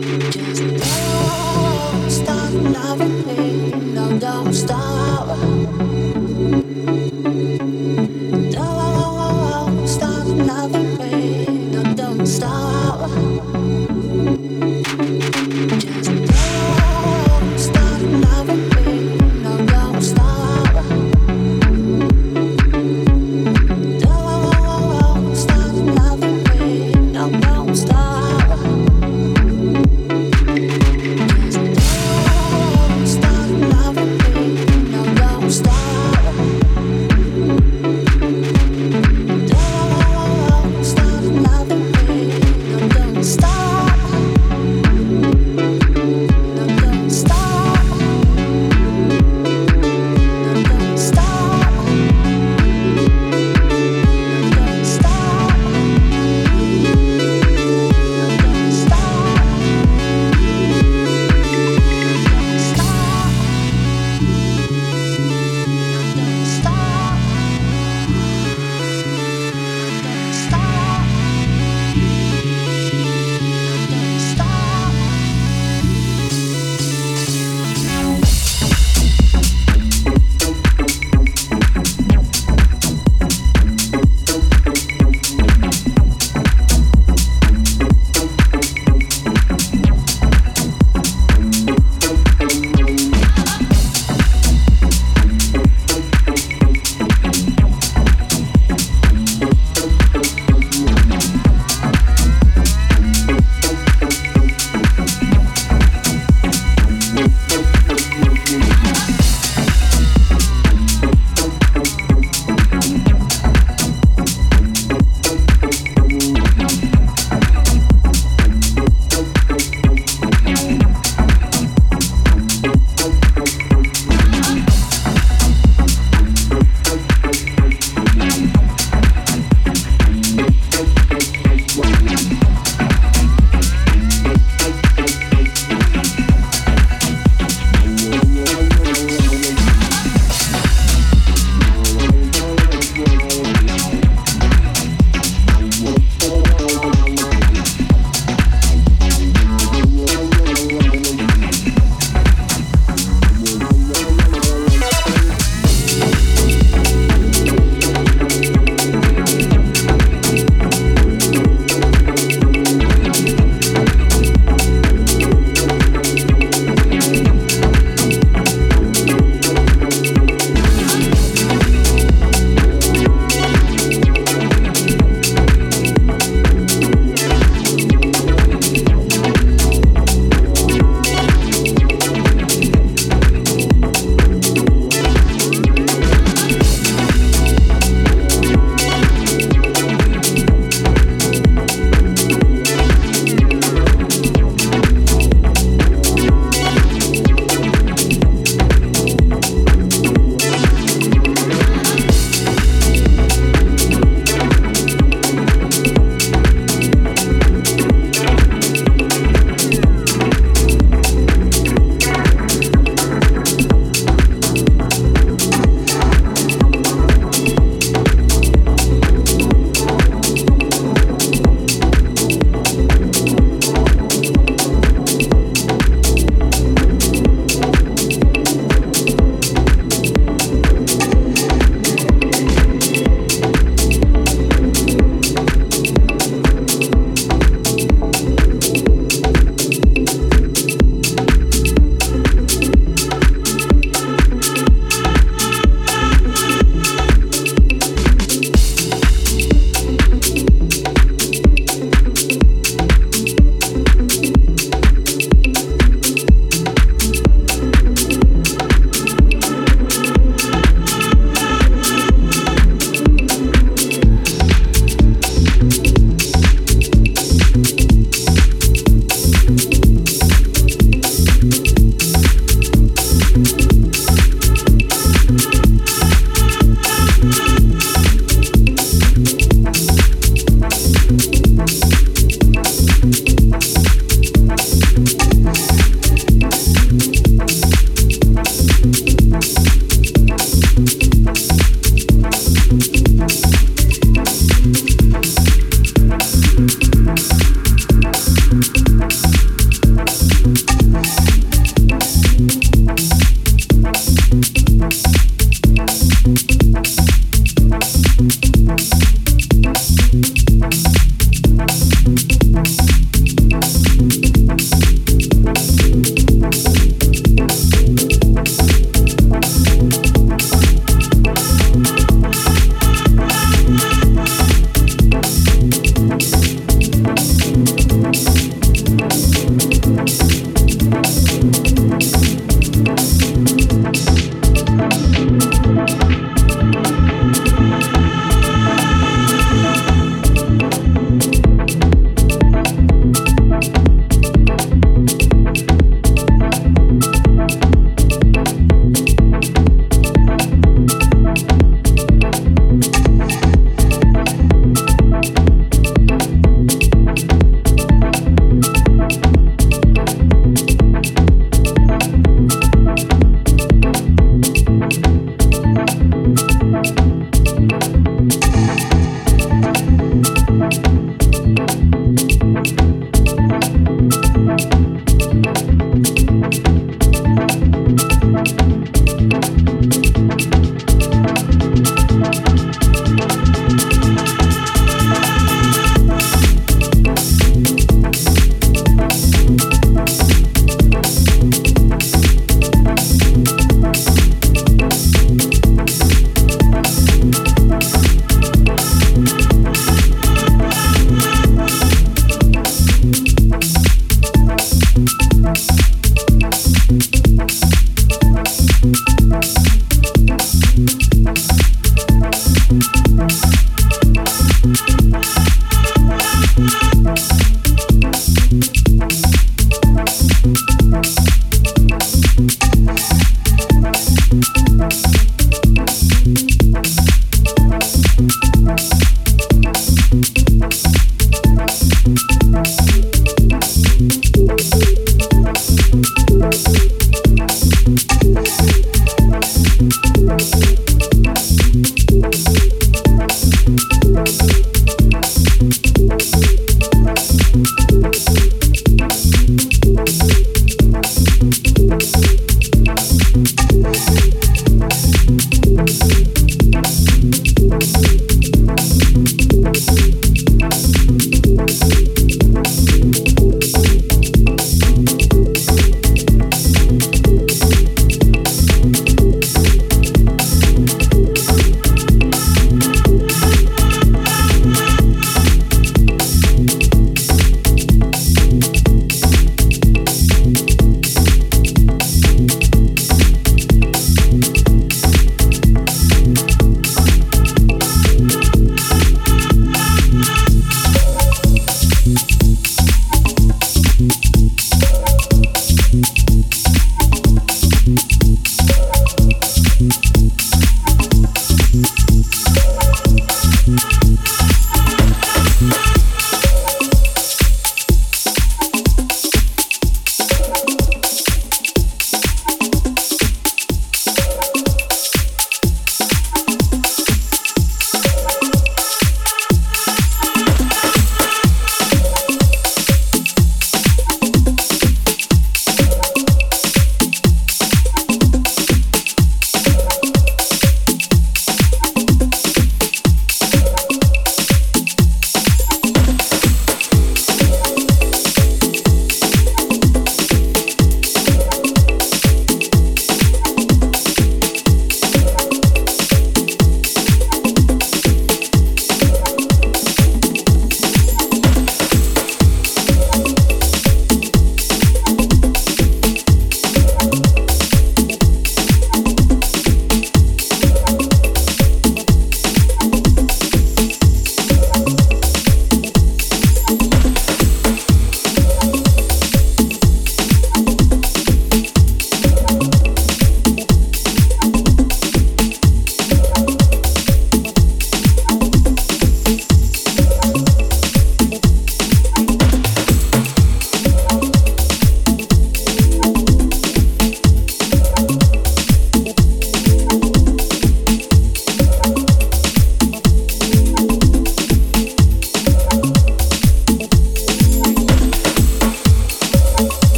Just don't stop loving me. No, don't stop.